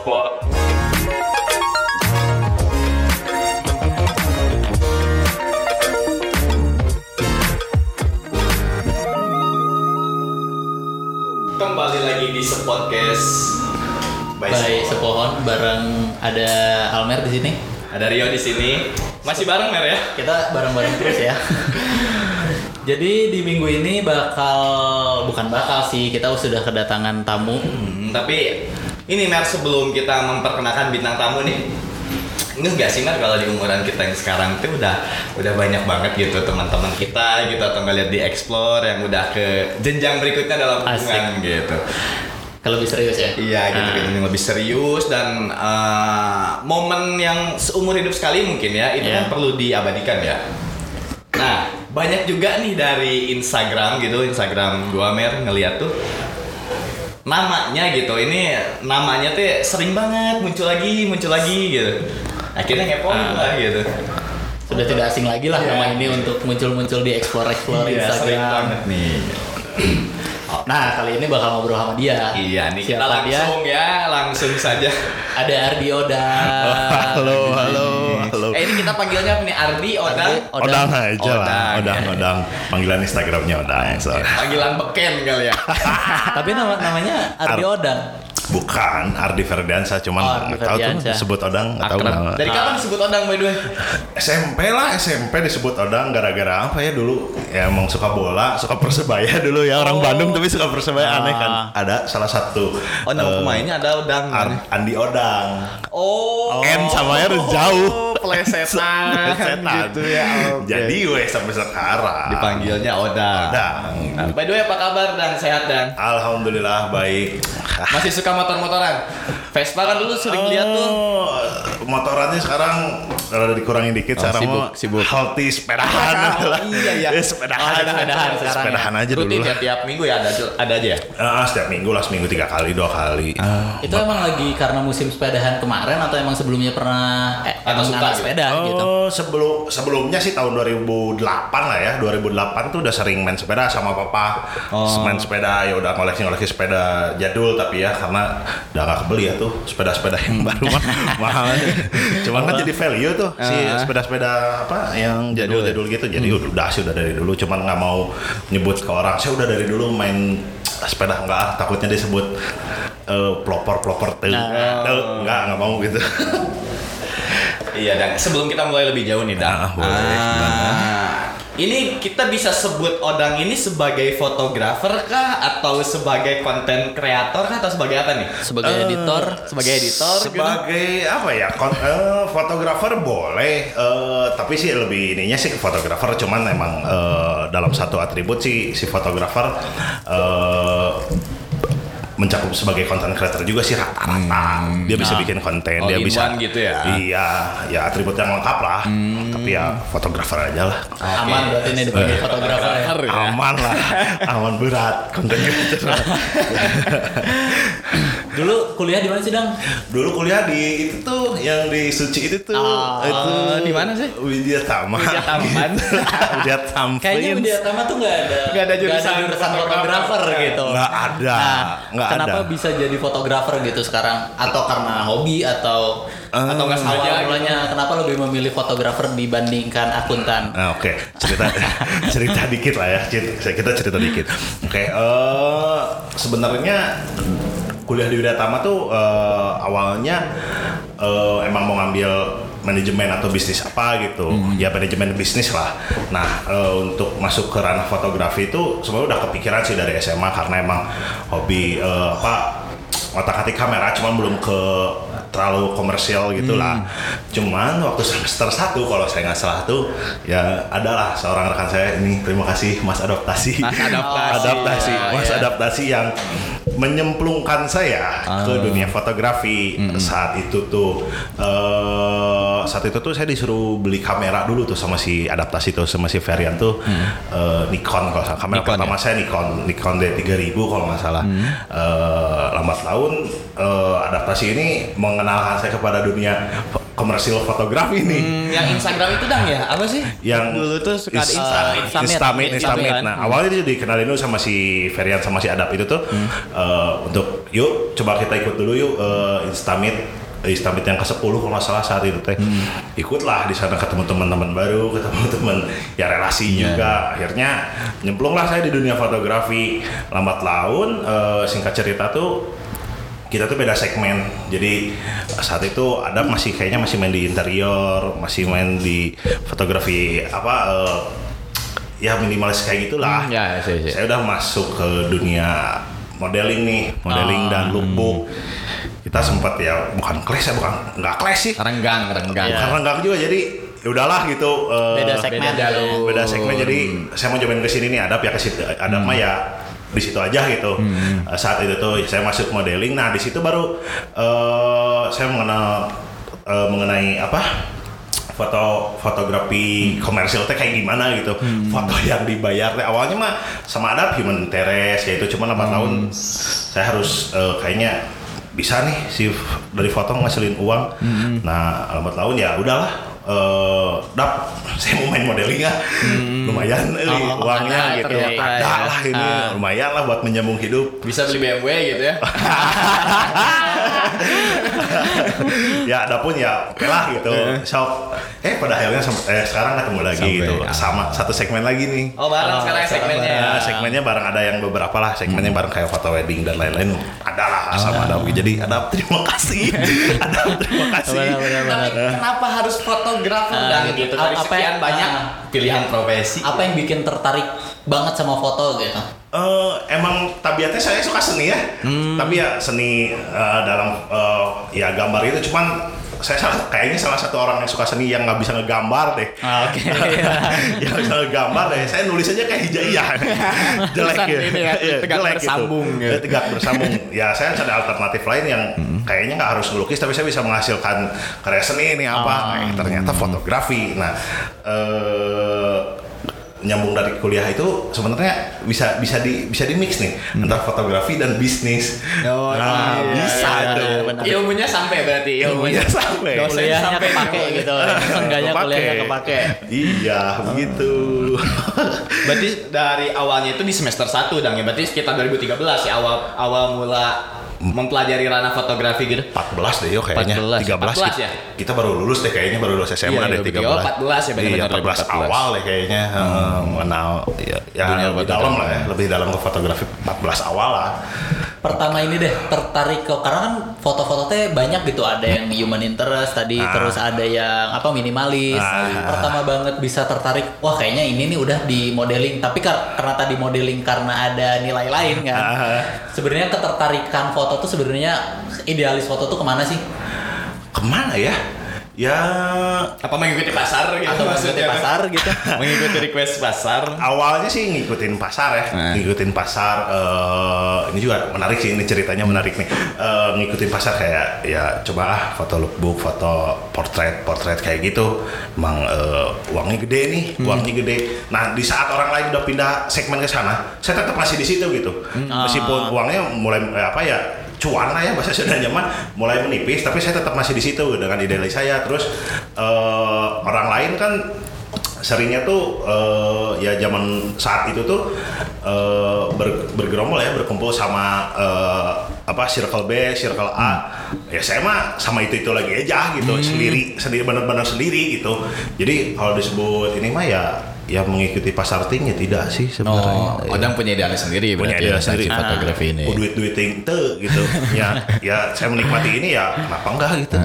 Spot. Kembali lagi di Sepodcast by By. Sepohon bareng ada Almer di sini. Ada Rio di sini. Masih bareng Mer ya? Kita bareng-bareng terus ya. Jadi di minggu ini bakal bukan bakal sih kita sudah kedatangan tamu. Hmm, tapi ini Mer sebelum kita memperkenalkan bintang tamu nih. Enggak gak sih Mer kalau di umuran kita yang sekarang itu udah udah banyak banget gitu teman-teman kita gitu atau nggak lihat di explore yang udah ke jenjang berikutnya dalam hubungan gitu. Kalau lebih serius ya. Iya gitu Nah, gitu yang lebih serius dan eh, momen yang seumur hidup sekali mungkin ya itu Iya. kan perlu diabadikan ya. Nah banyak juga nih dari Instagram gitu Instagram gua Mer ngeliat tuh namanya gitu ini namanya tuh sering banget muncul lagi muncul lagi gitu akhirnya ngepoin Ah. lah gitu Sudah tidak asing lagi lah Iya. nama ini untuk muncul-muncul di explore-explore Iya, sering Instagram. banget nih Nah, kali ini bakal ngobrol sama dia. iya nih kita Siapa dia? langsung ya langsung saja Ada Ardi Oda. Halo, halo, halo. Panggilnya apa nih Ardi Odang Odang aja lah, Odang. Odang, Odang. Panggilan Instagramnya Odang. sorry. panggilan beken kali ya Tapi nama namanya Ardi Ar- Odang. Bukan Ardi Ferdiansa, cuman Oh, Ardi nggak tahu tuh disebut Odang, tahu kenapa. Dari kapan disebut Odang by the way? SMP lah, SMP disebut Odang gara-gara apa ya dulu? Ya emang suka bola, suka persebaya dulu ya orang Oh. Bandung tapi suka persebaya Ah. aneh kan. Ada salah satu Oh nama eh, pemainnya ada Odang. Ar- Andi Odang. oh. N sama R jauh. Plesetan. Setan. gitu ya. oke. Jadi weh sampai sekarang. dipanggilnya Odang. Odang. Nah, by the way apa kabar Dan? Sehat Dan? Alhamdulillah baik. Masih suka motor-motoran? Vespa kan dulu sering lihat tuh. Oh, motorannya sekarang kalau dikurangin dikit Oh, sekarang sibuk, mau sibuk. healthy sepedahan iya, iya. Eh, sepedahan, Oh, sepedahan sekarang sepedahan aja dulu Rutin lah. ya tiap minggu ya ada ada aja ya. Ah, setiap minggu lah seminggu tiga kali dua kali. Itu emang lagi karena musim sepedahan kemarin atau emang sebelumnya pernah eh, Atau emang suka gitu? sepeda gitu? Oh, sebelum sebelumnya sih tahun 2008 lah ya. 2008 tuh udah sering main sepeda sama papa. Oh. Main sepeda ya udah koleksi-koleksi sepeda jadul tapi ya karena udah gak kebeli ya tuh sepeda-sepeda yang baru mah mahal. Cuman kan jadi value tuh si Ah. sepeda-sepeda apa yang jadul-jadul gitu. Jadi udah sih udah dari dulu cuman nggak mau nyebut ke orang. Saya udah dari dulu main sepeda enggak ah, takutnya disebut eh, pelopor-pelopor tuh. Nah. Tuh, enggak enggak mau gitu. Iya Dan. Sebelum kita mulai lebih jauh nih Dan. Ah, boleh. Gimana? Ini kita bisa sebut Odang ini sebagai fotografer kah? Atau sebagai konten kreator kah? Atau sebagai apa nih? Sebagai Eh, editor, Sebagai editor gitu? sebagai apa ya? Kon- eh, fotografer boleh. Eh, tapi sih lebih ininya sih ke fotografer. Cuman emang eh, dalam satu atribut sih si fotografer eh, mencakup sebagai konten creator juga sih rata-rata dia bisa Nah. bikin konten All dia in bisa one gitu ya? iya ya atribut yang lengkap lah tapi ya fotografer aja lah aman berarti ini dipanggil fotografer ya. ya? aman lah aman berat konten creator Dulu kuliah di mana sih, Dang? Dulu kuliah di itu tuh yang di Suci itu tuh. Oh, itu di mana sih? Widya Tama. Widya Taman. Widya Tam. Kayaknya. Widya Tama tuh nggak ada Nggak ada jurusan fotografer fotografer. gitu. Nggak ada, Nah, nggak kenapa ada. bisa jadi fotografer gitu sekarang? Atau karena hobi atau Atau nggak sengaja? mulanya kenapa lebih memilih fotografer dibandingkan akuntan? Nah, oke, cerita cerita dikit lah ya. Cerita, kita cerita dikit. Oke, eh sebenarnya kuliah di Widya Tama tuh eh, awalnya eh, emang mau ngambil manajemen atau bisnis apa gitu. Ya manajemen bisnis lah. Nah, eh, untuk masuk ke ranah fotografi itu sebenarnya udah kepikiran sih dari SMA karena emang hobi eh, apa otak-atik kamera cuman belum ke terlalu komersial gitu lah. Cuman waktu semester 1 kalau saya nggak salah tuh ya adalah seorang rekan saya ini terima kasih Mas Adaptasi. Mas Adaptasi. adaptasi, Oh, Mas iya. Adaptasi yang menyemplungkan saya ke dunia fotografi saat itu tuh eh saat itu tuh saya disuruh beli kamera dulu tuh sama si adaptasi tuh sama si Varian tuh eh, Nikon kalau salah kamera Nikon, pertama saya Nikon Nikon D3000 kalau nggak salah Eh, lambat laun eh, adaptasi ini mengenalkan saya kepada dunia komersil fotografi nih. Hmm, yang Instagram itu dang ya apa sih? yang dulu tuh suka ada. Instamit. Instamit, Instamit, Instamit. kan? Nah, awalnya dia dikenalin dulu sama si Ferian sama si Adap itu tuh eh, untuk yuk coba kita ikut dulu yuk eh, Instamit Instamit yang ke-10 kalau nggak salah saat itu teh. Ikutlah di sana ketemu teman-teman baru, ketemu teman ya relasi juga. Akhirnya nyemplunglah saya di dunia fotografi. Lambat laun eh, singkat cerita tuh kita tuh beda segmen jadi saat itu ada masih kayaknya masih main di interior masih main di fotografi apa eh, ya minimalis kayak gitulah Hmm, ya, ya, ya. saya udah masuk ke dunia modeling nih modeling Oh. dan lookbook kita sempat ya bukan clash ya bukan nggak clash sih. Renggang, renggang. Bukan renggang juga jadi ya udahlah gitu eh, Beda segmen. beda jalur. beda segmen jadi saya mau cobain ke sini nih ada ya ke situ ada mah ya di situ aja gitu. Eh, saat itu tuh saya masuk modeling nah di situ baru eh saya mengenal eh, mengenai apa foto fotografi komersil teh kayak gimana gitu. Foto yang dibayar teh awalnya mah sama ada human interest ya itu cuma lambat tahun. Saya harus eh, kayaknya bisa nih si dari foto ngasilin uang. Nah lambat laun ya udahlah eh dap saya mau main modeling ya lumayan eh, Oh, uangnya ada gitu. ternyata ada ya. lah ini Ah. lumayan lah buat menyambung hidup. Bisa beli BMW gitu ya. ya ada pun ya oke lah gitu. So eh pada akhirnya eh, sekarang ketemu lagi Sampai, gitu. ah. sama satu segmen lagi nih. Oh, bareng Oh, sekarang segmennya. Ya, segmennya bareng ada yang beberapa lah. Segmennya bareng kayak foto wedding dan lain-lain. Ada lah sama ada jadi ada terima kasih. Ada terima kasih. Benar, benar, benar. Tapi kenapa harus fotografer Ah, dan gitu. gitu? Dari Apa- sekian apa- banyak ah. pilihan profesi. Apa yang bikin tertarik banget sama foto gitu? Eh, emang tabiatnya saya suka seni ya tapi ya seni eh, dalam eh, ya gambar itu cuman saya salah, kayaknya salah satu orang yang suka seni yang nggak bisa ngegambar deh Ah, Oke. yang bisa ngegambar deh saya nulis aja kayak hijaiyah jelek Tulisan ya, ya, tegak jelek bersambung gitu. gitu. Ya, tegak bersambung ya saya ada alternatif lain yang kayaknya nggak harus ngelukis tapi saya bisa menghasilkan karya seni ini apa Ah. Eh, ternyata fotografi nah eh nyambung dari kuliah itu sebenarnya bisa bisa di bisa di mix nih antara fotografi dan bisnis Oh, nah, iya, bisa iya, tuh iya. Ilmunya sampai berarti Ilmunya sampai. Kuliahnya sampai kepake gitu. Enggaknya Kepake. kuliahnya kepake. iya begitu Berarti dari awalnya itu di semester 1 dang ya. Berarti sekitar 2013 ya awal awal mula mempelajari ranah fotografi gitu. 14 deh yo kayaknya 14, 13 14 kita, ya? kita baru lulus deh kayaknya baru lulus SMA Iya, deh iya, 13 oh, 14 ya, benar-benar iya 14, 14. awal deh kayaknya hmm. mengenal ya, ya Dunia lebih dalam lah ya lebih dalam ke fotografi 14 awal lah Pertama ini deh tertarik ke karena kan foto-foto teh banyak gitu ada yang human interest tadi Ah. terus ada yang apa minimalis. Ah. Pertama banget bisa tertarik wah kayaknya ini nih udah di modeling tapi kar- karena tadi modeling karena ada nilai lain kan. Ah. Sebenarnya ketertarikan foto tuh sebenarnya idealis foto tuh ke mana sih? ke mana ya ya Apa mengikuti pasar gitu Atau mengikuti maksudnya? pasar gitu? mengikuti request pasar. awalnya sih ngikutin pasar ya Nah. ngikutin pasar eh, ini juga menarik sih ini ceritanya menarik nih Eh, ngikutin pasar kayak ya coba ah foto lookbook foto portrait portrait kayak gitu emang eh, uangnya gede nih uangnya gede nah di saat orang lain udah pindah segmen ke sana saya tetap masih di situ gitu meskipun uangnya mulai apa ya cuan lah ya bahasa Sundanya mah mulai menipis tapi saya tetap masih di situ dengan idealis saya terus eh, orang lain kan seringnya tuh eh, ya zaman saat itu tuh eh, ber- bergerombol ya berkumpul sama eh, apa circle B, circle A. Ya saya mah sama itu itu lagi aja gitu sendiri sendiri benar-benar sendiri gitu. Jadi kalau disebut ini mah ya ya mengikuti pasar ting ya tidak sih sebenarnya. Oh, Odang punya idealis sendiri punya dia ya, sendiri tentang fotografi ini. Oh, duit duit ting te gitu. ya ya saya menikmati ini ya kenapa enggak gitu.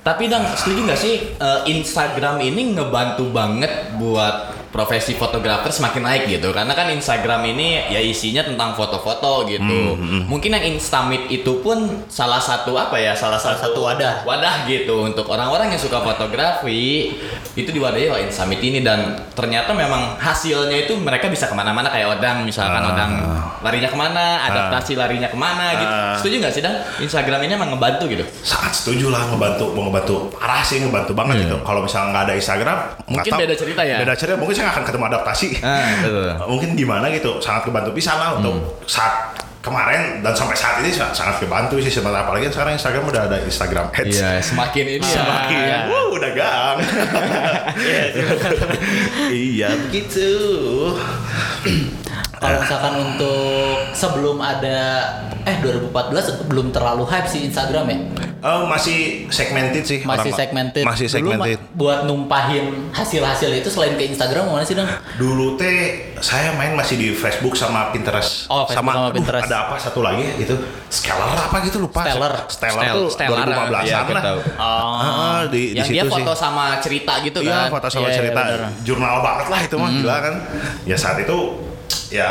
Tapi dang setuju nggak sih eh, Instagram ini ngebantu banget buat profesi fotografer semakin naik gitu karena kan Instagram ini ya isinya tentang foto-foto gitu. Mungkin yang Instamit itu pun salah satu apa ya salah, satu, satu wadah. wadah gitu untuk orang-orang yang suka fotografi itu diwadahi oleh Instamit ini dan ternyata memang hasilnya itu mereka bisa ke mana-mana kayak Odang misalkan Ah. Odang larinya ke mana adaptasi larinya ke mana gitu. Ah. Setuju nggak sih Dang Instagram ini emang ngebantu gitu? sangat setuju lah ngebantu mau ngebantu parah sih ngebantu banget gitu kalau misalnya nggak ada Instagram Mungkin tahu. beda cerita ya? beda cerita mungkin saya nggak akan ketemu adaptasi Ah, betul. mungkin gimana gitu sangat kebantu bisa lah untuk Hmm. saat kemarin dan sampai saat ini sangat, kebantu sih sebenarnya apalagi sekarang Instagram udah ada Instagram Ads. Iya, semakin ini ya. Semakin, Iya. wow, udah gang. iya, begitu. Kalau misalkan untuk sebelum ada eh 2014 belum terlalu hype sih Instagram ya. Eh, masih segmented sih. Masih orang- segmented. Masih Dulu ma- segmented. buat numpahin hasil-hasil itu selain ke Instagram mana sih dong? Dulu teh saya main masih di Facebook sama Pinterest. Oh, Facebook sama aduh, Pinterest. ada apa satu lagi itu Stellar apa gitu lupa. Stellar. Stellar Stel- tuh Stellar, 2015 iya, an aku lah. tahu. Oh. Ah, di, di Yang dia situ foto sih. sama cerita gitu Iya, kan. foto sama Iya, iya, cerita bener. jurnal banget lah itu mah gila kan. Ya saat itu ya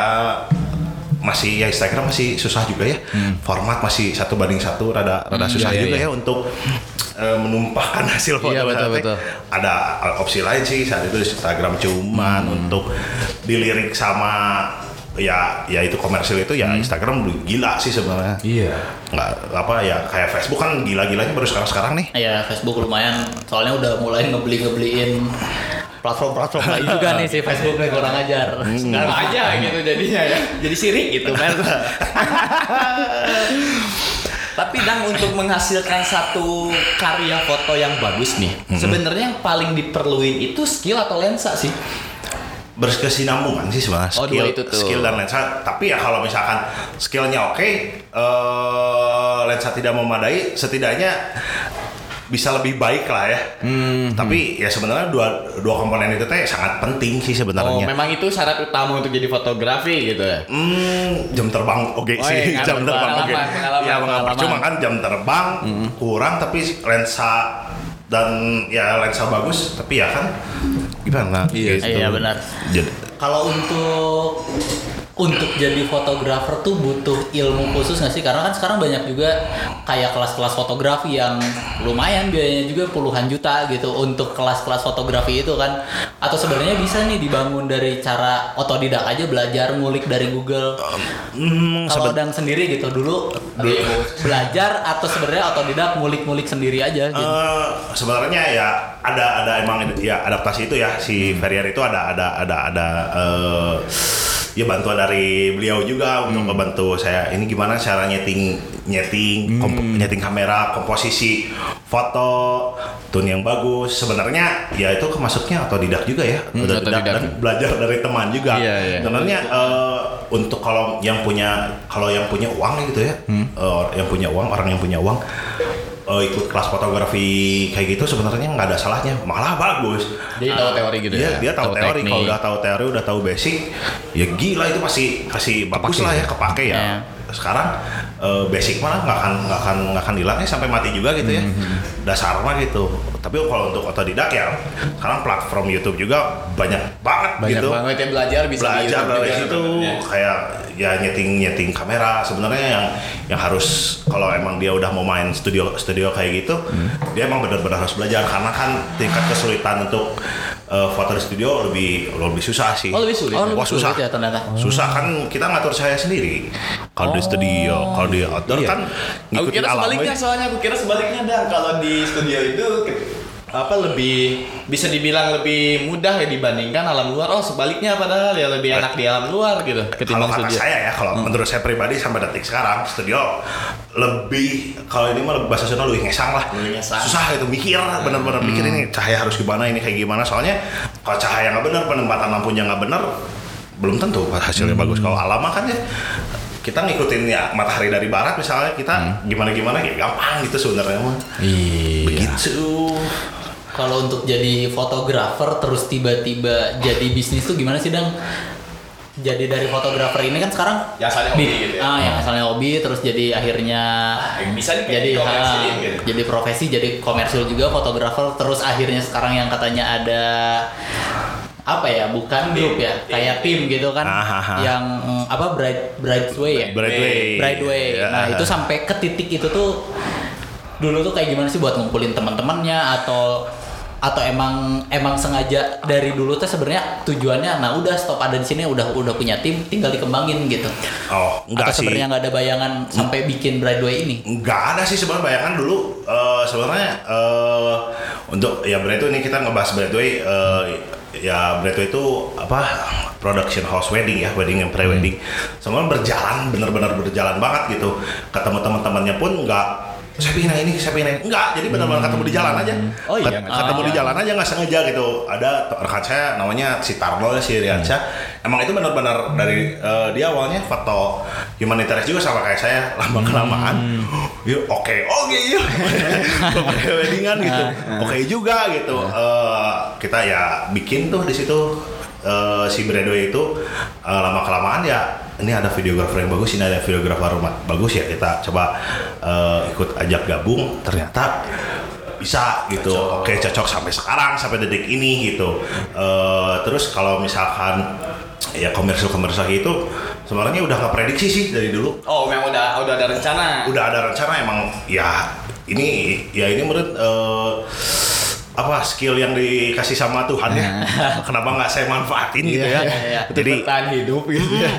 masih ya Instagram masih susah juga ya. Format masih satu banding satu rada rada susah iya, juga iya. ya untuk eh, menumpahkan hasil foto. Iya, betul, betul. Ada opsi lain sih saat itu Instagram cuman untuk dilirik sama ya ya itu komersil itu ya Instagram udah gila sih sebenarnya. Iya. Nggak apa ya kayak Facebook kan gila-gilanya baru sekarang-sekarang nih. Ya Facebook lumayan soalnya udah mulai ngebeli-ngebeliin platform-platform lain juga nih si Facebook nih kurang ajar. Sekarang aja gitu jadinya ya. Jadi sirik gitu kan. Tapi dang untuk menghasilkan satu karya foto yang bagus nih, sebenarnya yang paling diperluin itu skill atau lensa sih? berkesinambungan sih sebenarnya Oh, skill, itu tuh. skill dan lensa tapi ya kalau misalkan skillnya oke eh, lensa tidak memadai setidaknya bisa lebih baik lah ya Hmm, tapi ya sebenarnya dua dua komponen itu teh sangat penting sih Oh, sebenarnya memang itu syarat utama untuk jadi fotografi gitu ya. Hmm, jam terbang oke Oh, sih, iya, jam terbang oke. pengalaman, Ya mengapa? Cuma kan jam terbang kurang tapi lensa dan ya lensa bagus tapi ya kan gimana? Iya, Gitu. iya, benar. Jadi, Kalau untuk untuk jadi fotografer tuh butuh ilmu khusus nggak sih? Karena kan sekarang banyak juga kayak kelas-kelas fotografi yang lumayan biayanya juga puluhan juta gitu untuk kelas-kelas fotografi itu kan. Atau sebenarnya bisa nih dibangun dari cara otodidak aja belajar ngulik dari Google. hmm, Kalau Dang sendiri gitu dulu belajar atau sebenarnya otodidak ngulik-ngulik sendiri aja gitu. Eh, sebenarnya ya ada ada emang ya adaptasi itu ya si Ferrier itu ada ada ada ada eh, ya bantuan dari beliau juga untuk membantu saya. Ini gimana cara nyeting nyeting kompo- nyeting kamera komposisi foto tone yang bagus. Sebenarnya ya itu kemasuknya otodidak juga ya. Hmm, Otodidak dan belajar dari teman juga. Iya, iya. sebenarnya eh, untuk kalau yang punya kalau yang punya uang gitu ya eh, yang punya uang orang yang punya uang eh, ikut kelas fotografi kayak gitu sebenarnya nggak ada salahnya malah bagus Jadi tahu teori gitu Iya, ya. dia tahu teori teknik. kalau udah tahu teori udah tahu basic ya gila itu pasti pasti bagus lah ya. ya kepake ya Iya. Sekarang eh, basic mana nggak akan nggak akan nggak akan hilang ya sampai mati juga gitu ya. Hmm, dasar mah gitu. Tapi kalau untuk otodidak ya sekarang platform YouTube juga banyak banget Banyak gitu. banget ya belajar bisa di belajar YouTube dari situ kayak ya nyeting nyeting kamera sebenarnya yang yang harus kalau emang dia udah mau main studio studio kayak gitu dia emang benar-benar harus belajar. Karena kan tingkat kesulitan untuk eh, foto di studio lebih lebih susah sih Oh, lebih sulit. Oh, lebih Wah, susah sulit ya ternyata. susah kan kita ngatur saya sendiri kalau di studio kalau di outdoor Iya. kan Aku ngikutin kira alam sebaliknya soalnya aku kira sebaliknya dah kalau di studio itu apa lebih bisa dibilang lebih mudah ya dibandingkan alam luar. Oh sebaliknya padahal ya lebih enak di alam luar gitu kalau ketimbang kata studio. saya ya kalau menurut saya pribadi sampai detik sekarang studio lebih kalau ini mah bahasa Sunda lebih ngesang lah. Lebih ngesang. susah itu mikir bener-bener mikir ini cahaya harus gimana ini kayak gimana. Soalnya kalau cahaya nggak benar penempatan lampunya nggak benar belum tentu hasilnya bagus. Kalau alam kan ya kita ngikutin ya matahari dari barat misalnya kita gimana gimana ya gampang gitu sebenarnya mah. Iya. begitu Kalau untuk jadi fotografer terus tiba-tiba jadi bisnis tuh gimana sih Dang? Jadi dari fotografer ini kan sekarang Yang asalnya hobi gitu ya. Ah, yang asalnya hobi terus jadi akhirnya yang bisa nih jadi dikomersilin ah, gitu. jadi profesi jadi komersil juga fotografer terus akhirnya sekarang yang katanya ada apa ya bukan grup ya kayak tim gitu kan Ah, ah, ah. yang mm, apa bright brightway ya Brightway. Brightway. Ya. Nah, itu sampai ke titik itu tuh dulu tuh kayak gimana sih buat ngumpulin teman-temannya atau atau emang emang sengaja dari dulu tuh sebenarnya tujuannya nah udah stop ada di sini udah udah punya tim tinggal dikembangin gitu. oh enggak atau sih sebenarnya nggak ada bayangan sampai bikin Brightway ini. Nggak ada sih sebenarnya bayangan dulu eh, sebenarnya eh, untuk ya Brad itu ini kita ngebahas Bradway eh, ya Breto itu apa production house wedding ya wedding and pre-wedding semua berjalan bener-bener berjalan banget gitu ketemu teman-temannya pun nggak saya pengen ini, saya pengen ini. Enggak, jadi benar-benar ketemu di jalan aja. Oh iya, Ket- nggak ketemu di sengaja. jalan aja nggak sengaja gitu. Ada rekan saya namanya si Tarno, si Riansyah. Hmm. Emang itu benar-benar dari eh, dia awalnya foto humanitaris juga sama kayak saya lama kelamaan. Hmm. Yuk, oke, oke, yuk. Weddingan gitu. Ah, Oke juga gitu. Eh, kita ya bikin tuh di situ eh, si Bredo itu eh, lama kelamaan ya ini ada videografer yang bagus ini ada videografer rumah bagus ya kita coba eh, ikut ajak gabung. Ternyata bisa gitu oke cocok sampai sekarang sampai detik ini gitu. Eh, terus kalau misalkan ya komersil komersil gitu sebenarnya udah nggak prediksi sih dari dulu. Oh, memang udah udah ada rencana. udah ada rencana emang ya ini ya ini menurut eh, apa skill yang dikasih sama Tuhan ya? Kenapa nggak saya manfaatin gitu ya? iya, iya. jadi bertahan hidup gitu ya.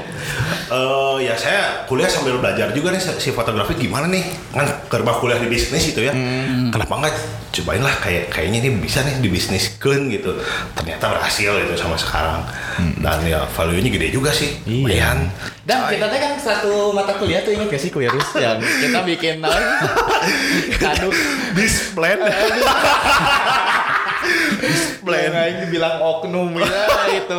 eh, ya saya kuliah sambil belajar juga nih si fotografi gimana nih? Kan kerba kuliah di bisnis itu ya. Kenapa nggak cobain lah kayak kayaknya ini bisa nih di bisnis gitu. Ternyata berhasil itu sama sekarang. Dan ya value nya gede juga sih. Lumayan. Dan kita teh kan satu mata kuliah tuh ingat gak sih kuliah yang kita bikin? Kado display plan aja dibilang oknum ya itu.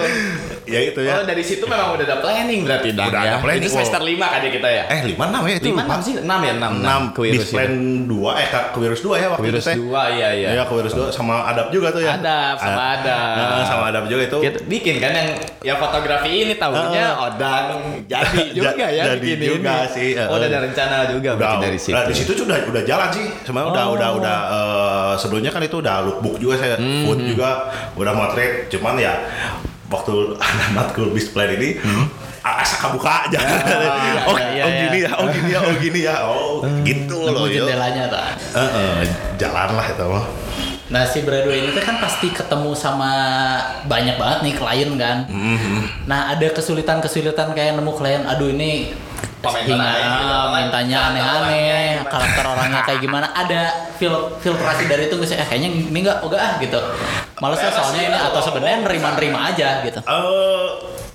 ya itu ya Oh dari situ memang udah ada planning berarti Dan Udah ya. ada planning, Itu semester. 5 kan ya kita ya. Eh lima enam ya itu Lima enam sih enam ya enam enam kewirus Displan dua eh Kak, kewirus dua ya waktu Kewirus itu dua iya iya. Iya kewirus dua sama adab juga tuh ya. Adab, sama Ah, adab. ah, sama adab juga itu. Kita bikin kan yang ya fotografi ini tahunya odang jadi juga ya jadi bikin juga ini. sih, Oh, udah ada rencana juga Udah, dari situ. Nah, di situ udah udah jalan sih. Sebenarnya udah Oh. udah udah eh, sebelumnya kan itu udah lookbook juga saya Hmm, food juga udah motret cuman ya waktu anak matkul display ini asa kebuka aja. oh, iya, oh iya. gini ya, oh gini ya, oh gini ya. Oh, gitu loh. Yo. jendelanya tak. Eh, eh, jalan lah itu mah. Nah si Brado ini kan pasti ketemu sama banyak banget nih klien kan. Mhm. Nah ada kesulitan-kesulitan kayak nemu klien, aduh ini hinga- ah, mintanya aneh-aneh, karakter orangnya kayak gimana. Ada fil- filtrasi dari itu sih? Eh, kayaknya ini nggak, oh nggak ah gitu. Males lah Apa soalnya ini atau sebenarnya nerima-nerima aja gitu. eh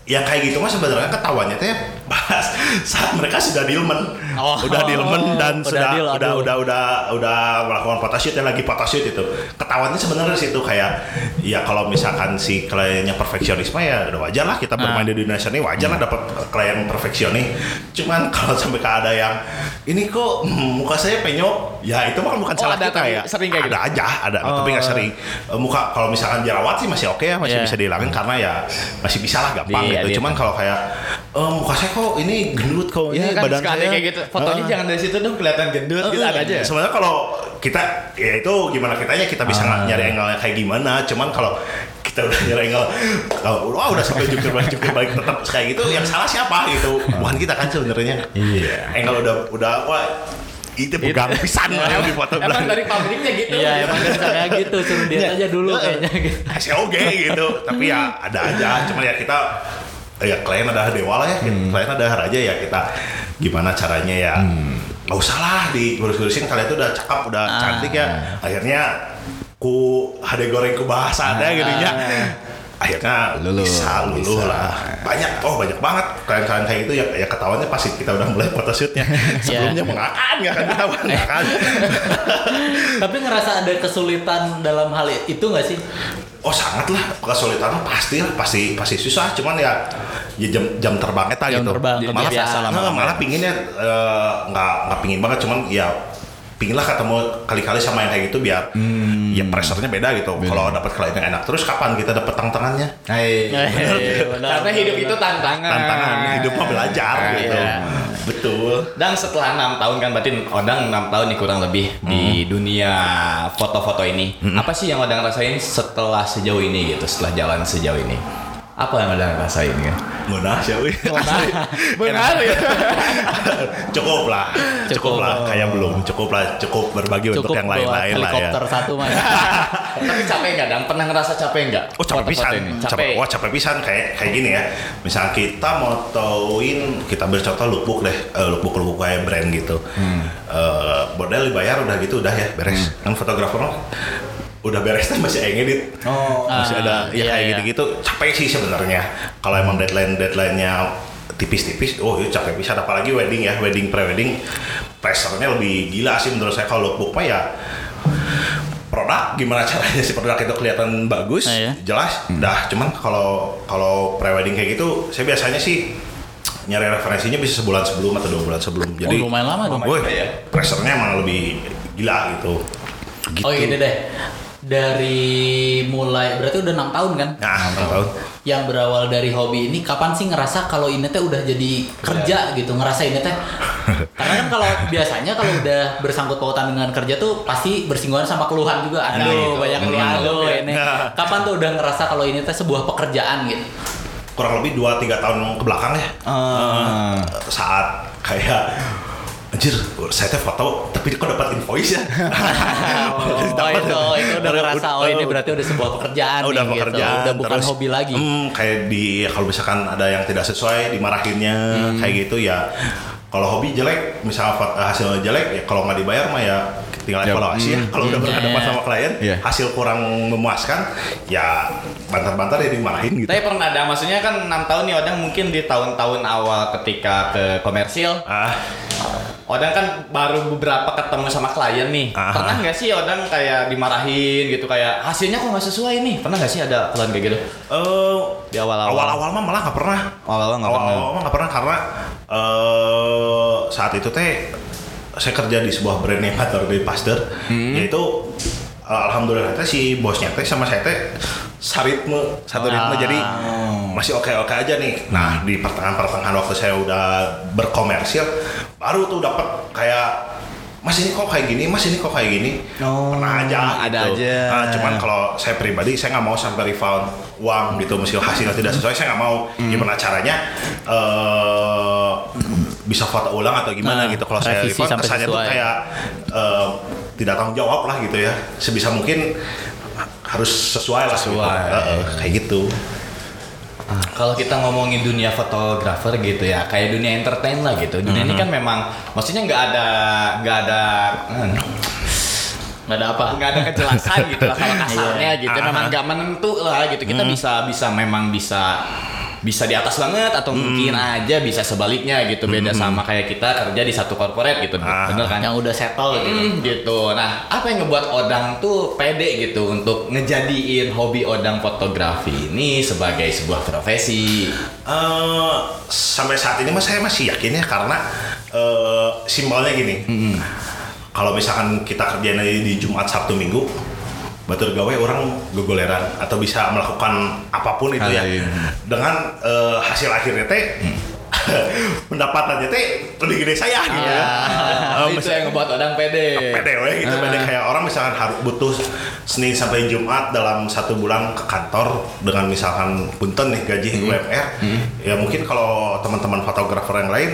yang kayak gitu mah sebenarnya ketahuannya teh pas saat mereka sudah dilmen Oh. udah dilmen dan Udah sudah deal, udah, aduh. udah udah udah melakukan photoshoot yang lagi photoshoot itu. Ketahuannya sebenarnya sih itu kayak ya kalau misalkan si kliennya perfeksionisme ya udah wajar lah kita bermain di Indonesia ini wajar lah dapat klien perfeksionis. Cuman kalau sampai ke ada yang ini kok hmm, muka saya penyok ya itu mah bukan Oh, salah ada kita ya sering kayak gitu? ada aja ada tapi nggak Oh. sering Eh, muka kalau misalkan jerawat sih masih oke ya masih Iya. bisa dihilangin karena ya masih bisa lah gampang Iya, gitu iya. cuman kalau kayak eh, muka saya kok ini gendut kok ini Iya kan badan saya kayak gitu. Fotonya Eh, jangan dari situ dong kelihatan gendut gitu eh, ada aja. sebenarnya kalau kita ya itu gimana kitanya kita bisa Ah. nyari angle kayak gimana cuman kalau kita udah nyari angle kalau wah udah sampai jungkir balik jungkir balik tetap kayak gitu yang salah siapa gitu bukan kita kan sebenarnya Iya. angle udah udah wah itu pegang pisan lah yang di foto Emang dari pabriknya gitu. Iya emang dari sana gitu suruh dia Iya. aja dulu Iya. kayaknya gitu. SOG gitu. Tapi ya ada aja. Cuma ya kita ya klien ada dewa lah ya klien ada raja ya kita. Gimana caranya ya? Nggak usah lah digurus-gurusin kalian tuh udah cakep udah Ah. cantik ya. Akhirnya ku hade goreng ku bahasa ada gitu ya akhirnya Luluh, bisa luluh bisa. lah. Banyak oh banyak banget klien-klien kayak gitu ya ya ketahuannya pasti kita udah mulai photoshootnya. Sebelumnya mengakan nggak akan ketahuan nggak kan Tapi ngerasa ada kesulitan dalam hal itu nggak sih? Oh sangat lah. Kesulitan pasti lah pasti pasti susah. Cuman ya ya jam jam terbang eta Jam gitu terbang, malah kebiasaan malah, lama-lama. malah pinginnya eh, nggak nggak pingin banget. Cuman ya pingin lah ketemu kali-kali sama yang kayak gitu biar ya pressernya beda gitu. Kalau dapat klien yang enak terus kapan kita dapat tantangannya? Karena hidup itu tantangan. tantangan. Hidup mah belajar gitu. Iya. betul. Dan setelah enam tahun kan berarti Odang enam tahun nih kurang lebih di dunia foto-foto ini. Apa sih yang Odang rasain setelah sejauh ini gitu, setelah jalan sejauh ini? Apa yang Odang rasain kan? Munah sih wih. Benar ya. cukup lah cukup, Cukup. lah kayak belum cukup lah cukup berbagi untuk Cukup yang bawa lain-lain lah ya helikopter satu mah. Tapi capek nggak? Dan pernah ngerasa capek nggak? Oh capek pisan, ini? capek. Wah capek pisan kayak kayak gini ya. Misalnya kita motoin, kita ambil contoh lookbook deh, eh, lookbook lookbook kayak brand gitu. Hmm. Eh, model dibayar udah gitu udah ya beres. Kan fotografer mah udah beres teh masih aing edit. Oh. masih ada Ah, ya iya, kayak iya. gitu-gitu capek sih sebenarnya kalau emang deadline deadline-nya tipis-tipis oh iya capek bisa apalagi wedding ya wedding pre-wedding pressure-nya lebih gila sih menurut saya kalau lookbook mah ya produk gimana caranya si produk itu kelihatan bagus Ah, iya. jelas dah cuman kalau kalau pre-wedding kayak gitu saya biasanya sih nyari referensinya bisa sebulan sebelum atau dua bulan sebelum jadi Oh, lumayan lama dong. Woi, ya. pressure-nya emang lebih gila gitu gitu Oh gini deh. Dari mulai berarti udah enam tahun kan? nah enam tahun. Yang berawal dari hobi ini kapan sih ngerasa kalau ini teh udah jadi kerja gitu ngerasa ini teh? Karena kan kalau biasanya kalau udah bersangkut pautan dengan kerja tuh pasti bersinggungan sama keluhan juga. Aduh itu. banyak keluhan. aduh ini. Nah. kapan tuh udah ngerasa kalau ini teh sebuah pekerjaan gitu? Kurang lebih 2-3 tahun ke belakang ya. Ah. saat kayak anjir saya teh foto tapi kok dapat invoice ya oh, itu itu udah ngerasa oh ini berarti udah sebuah pekerjaan udah nih, pekerjaan gitu. udah bukan terus, hobi lagi hmm, kayak di kalau misalkan ada yang tidak sesuai dimarahinnya Hmm. kayak gitu ya kalau hobi jelek misalnya foto- hasilnya jelek ya kalau nggak dibayar mah ya tinggal Ya, evaluasi ya kalau udah Hmm, berhadapan iya. sama klien Iya. hasil kurang memuaskan ya bantar-bantar ya dimarahin gitu. Tapi pernah ada, maksudnya kan 6 tahun nih Odang mungkin di tahun-tahun awal ketika ke komersil. Ah. Odang kan baru beberapa ketemu sama klien nih. Aha. Pernah nggak sih Odang kayak dimarahin gitu Kayak hasilnya kok nggak sesuai nih? Pernah nggak sih ada klien kayak gitu? eh, Di awal-awal. awal-awal mah malah nggak pernah. Awal-awal nggak pernah. Awal-awal mah nggak pernah karena eh saat itu teh saya kerja di sebuah brand yang kantor di Pasteur. Hmm. yaitu alhamdulillah teh si bosnya teh sama saya teh saritme satu ritme Ah. jadi masih oke oke aja nih nah di pertengahan pertengahan waktu saya udah berkomersil baru tuh dapat kayak Mas ini kok kayak gini, Mas ini kok kayak gini. Oh, Pernah aja ada gitu. aja. Nah, cuman kalau saya pribadi saya nggak mau sampai refund uang gitu meski hasilnya tidak sesuai saya nggak mau Hmm. gimana caranya eh bisa foto ulang atau gimana Nah, gitu kalau saya refund kesannya tuh kayak eh, tidak tanggung jawab lah gitu ya sebisa mungkin harus sesuai lah gitu. Sesuai. Eh, eh, kayak gitu Kalau kita ngomongin dunia fotografer gitu ya, kayak dunia entertain lah gitu. Dunia ini kan memang, maksudnya nggak ada, nggak ada, eh, nggak ada apa nggak ada kejelasan gitu lah kalau kasarnya gitu. Memang nggak menentu lah gitu. Kita bisa, bisa memang bisa bisa di atas banget atau mungkin aja bisa sebaliknya gitu. Beda sama kayak kita kerja di satu corporate gitu. Ah. bener kan? Yang udah settle gitu. Hmm, gitu. Nah, apa yang ngebuat Odang tuh pede gitu untuk ngejadiin hobi Odang fotografi ini sebagai sebuah profesi? Eh, sampai saat ini mas saya masih yakin ya karena eh, simbolnya gini. Kalau misalkan kita kerjain aja di Jumat Sabtu Minggu batur gawe orang gogoleran atau bisa melakukan apa pun itu ya Kali. dengan eh, hasil akhirnya teh pendapatannya teh lebih gede saya gitu ya. Ah, Eh, itu yang ngebuat Odang pede. pede we gitu Ah. pede kayak orang misalkan harus butuh Senin sampai Jumat dalam satu bulan ke kantor dengan misalkan punten nih gaji Hmm. UMR ya mungkin kalau teman-teman fotografer yang lain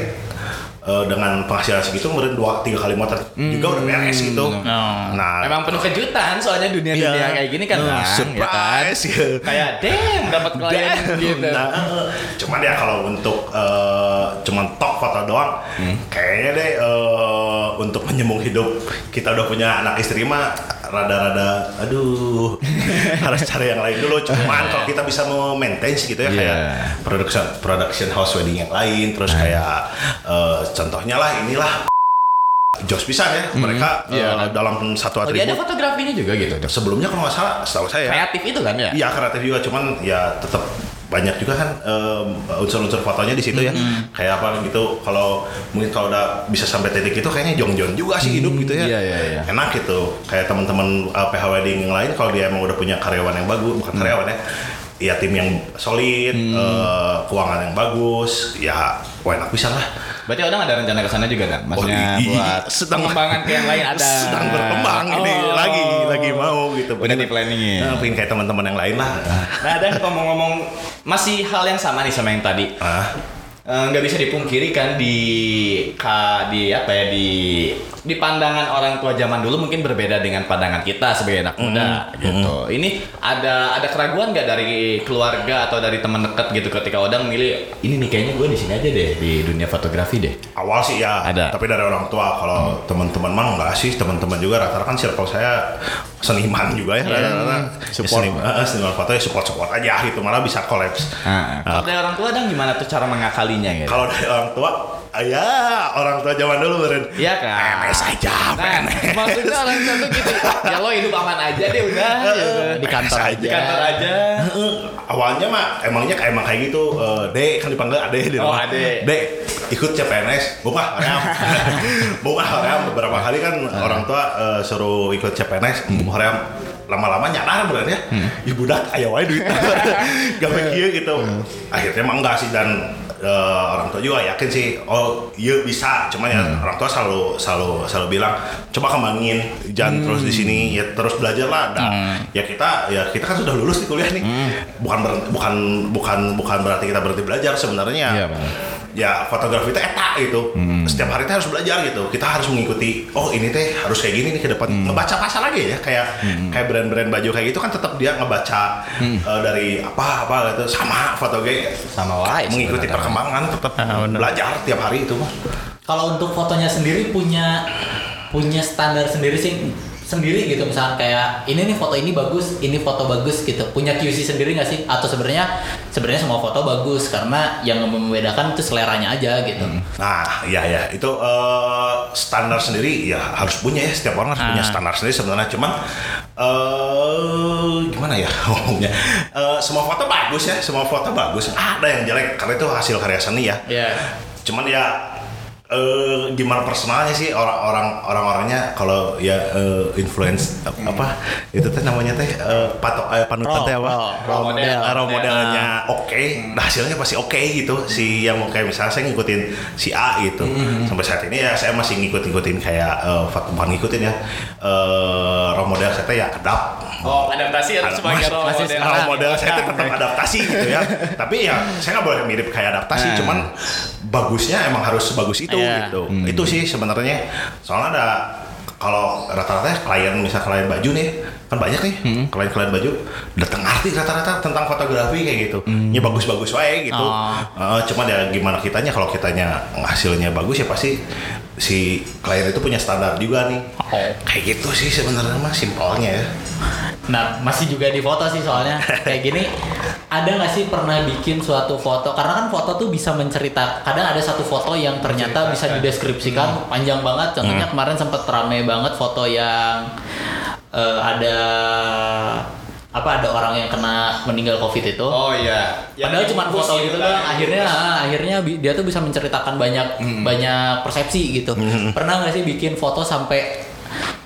eh, dengan penghasilan segitu kemudian dua tiga kali motor juga udah beres gitu Oh. nah Memang penuh kejutan soalnya dunia-dunia Iya. kayak gini kan, Eh, Bang, ya kan? surprise gitu. Kayak damn dapat klien gitu. Nah, eh, cuman ya kalau untuk eh, cuman tok foto doang, Hmm. kayaknya deh eh, untuk menyambung hidup kita udah punya anak istri mah rada-rada, aduh harus cari yang lain dulu. Cuman kalau kita bisa maintain gitu ya Iya. kayak production production house wedding yang lain, terus kayak eh, contohnya lah inilah Jos bisa ya mereka eh, Iya. dalam satu Oh, dia ada atribut fotografinya juga gitu. sebelumnya kalau nggak salah setahu saya Kreatif itu kan ya? Iya kreatif juga, cuman ya tetap banyak juga kan em, unsur-unsur fotonya di situ ya. Kayak apa gitu. Kalau mungkin kalau udah bisa sampai titik itu kayaknya jong-jong juga sih hidup gitu ya. Iya, iya, iya. Enak gitu. Kayak teman-teman uh, PH wedding yang lain kalau dia emang udah punya karyawan yang bagus, bukan karyawan ya. Ya tim yang solid, eh, keuangan yang bagus, ya wah enak bisa lah. Berarti Odang ada rencana ke sana juga kan? Maksudnya Oh, i- i- buat sedang- pengembangan ke yang lain ada. Sedang berkembang ini Oh. lagi lagi mau gitu. Udah di planningin. Nah, pengen kayak teman-teman yang lain lah. Nah, dan ngomong-ngomong masih hal yang sama nih sama yang tadi. Ah, Eh, nggak bisa dipungkiri kan di ka, di apa ya di di pandangan orang tua zaman dulu mungkin berbeda dengan pandangan kita sebagai anak muda gitu. Ini ada ada keraguan nggak dari keluarga atau dari teman dekat gitu ketika Odang milih ini nih kayaknya gue di sini aja deh di dunia fotografi deh. Awal sih ya, Ada. tapi dari orang tua. Kalau teman-teman mah enggak sih, teman-teman juga rata-rata kan circle saya seniman juga ya, rata-rata Support. Ya, seniman, eh, seniman foto ya support-support aja gitu, malah bisa kolaps. Nah, kalau dari orang tua Odang gimana tuh cara mengakalinya gitu? Kalau dari orang tua, ya orang tua zaman dulu beren. Iya kan? PNS aja, Nah, maksudnya orang tua tuh gitu. Ya lo hidup aman aja deh udah. gitu. Di kantor aja. Di kantor aja. Awalnya mah emangnya kayak emang kayak gitu eh, dek kan dipanggil ade di Oh, rumah Ade. dek ikut CPNS buka hoream buka hoream beberapa kali kan orang tua eh, suruh ikut CPNS buka hoream lama-lama nyadar bener ya ibu dak aya wae duit gawe kieu gitu akhirnya emang enggak sih dan eh, orang tua juga yakin sih oh iya bisa. Cuma ya orang tua selalu selalu selalu bilang coba kembangin jangan terus di sini ya terus belajar lah. Dan ya kita ya kita kan sudah lulus di kuliah nih. Bukan ber- bukan bukan bukan berarti kita berhenti belajar sebenarnya. Iya, Bang. Ya fotografi itu eta gitu. Setiap hari kita harus belajar gitu. Kita harus mengikuti oh ini teh harus kayak gini nih ke depan. Ngebaca pasal lagi ya kayak kayak brand-brand baju kayak gitu kan tetap dia ngebaca eh, dari apa apa gitu. Sama foto kayak Sama wae mengikuti perkembangan tetap belajar tiap hari itu mah. Kalau untuk fotonya sendiri punya punya standar sendiri sih sendiri gitu misalkan kayak ini nih foto ini bagus, ini foto bagus gitu. Punya QC sendiri nggak sih? Atau sebenarnya sebenarnya semua foto bagus karena yang membedakan itu seleranya aja gitu. Nah, iya ya, itu eh, standar sendiri ya harus punya ya setiap orang harus punya Ah. standar sendiri sebenarnya. Cuman eh gimana ya ngomongnya? Eh, semua foto bagus ya, semua foto bagus. Ada yang jelek karena itu hasil karya seni ya. Iya. Cuman ya eh gimana personalnya sih orang-orang orang-orangnya? Kalau ya eh, influence apa itu teh namanya teh eh, patok eh, panutan Role- teh apa? role- role model. Role modelnya oke. Nah hasilnya pasti oke gitu. Si yang mau kayak misalnya saya ngikutin si A gitu. Sampai saat ini ya saya masih ngikut-ngikutin kayak fat- bukan ngikutin ya. Eh role model saya teh ya adap Oh, adaptasi harus sebagai role masih model. role model saya tuh tetap adaptasi gitu ya. Tapi ya saya nggak boleh mirip kayak adaptasi Hmm. cuman bagusnya emang harus sebagus itu Iya. gitu itu sih sebenarnya soalnya ada kalau rata-rata klien misal klien baju nih kan banyak nih Hmm. klien-klien baju datang arti rata-rata tentang fotografi kayak gitu ya bagus-bagus wae gitu Oh. Eh, cuma ya gimana kitanya kalau kitanya hasilnya bagus ya pasti si klien itu punya standar juga nih Oh. kayak gitu sih sebenarnya mah simpelnya ya Nah, masih juga di foto sih soalnya kayak gini. Ada nggak sih pernah bikin suatu foto? Karena kan foto tuh bisa menceritakan. Kadang ada satu foto yang ternyata bisa dideskripsikan panjang banget. Contohnya kemarin sempat rame banget foto yang eh, ada apa ada orang yang kena meninggal covid itu. Oh iya. Padahal cuma foto gitu doang. kan, Akhirnya ah, akhirnya dia tuh bisa menceritakan banyak banyak persepsi gitu. Pernah nggak sih bikin foto sampai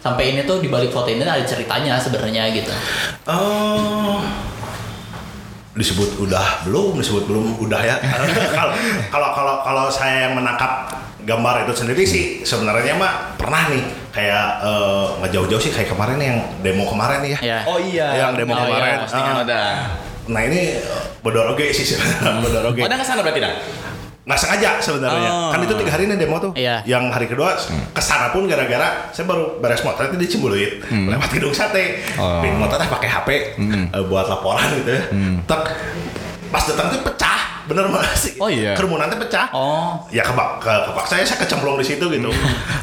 sampai ini tuh di balik foto ini ada ceritanya sebenarnya gitu. Oh, disebut udah belum, disebut belum udah ya. Kalau kalau kalau kalau saya yang menangkap gambar itu sendiri sih sebenarnya mah pernah nih kayak eh, nggak jauh-jauh sih kayak kemarin yang demo kemarin nih ya. Ya. Oh iya. Yang demo Oh, iya, kemarin. Postingan Ah. ada. Nah ini eh, bodoroge sih sebenarnya bodoroge. Oh, ada ke sana berarti dah? Nggak sengaja sebenarnya Oh. kan itu tiga hari nih demo tuh Iya. yang hari kedua ke sana pun gara-gara saya baru beres motor itu di Cimbuluit lewat gedung sate Oh. Pin motornya pakai HP eh, buat laporan gitu ya Tek, pas datang tuh pecah bener mas Oh, iya. kerumunan tuh pecah Oh. ya kebak ke kepaksa saya saya kecemplung di situ gitu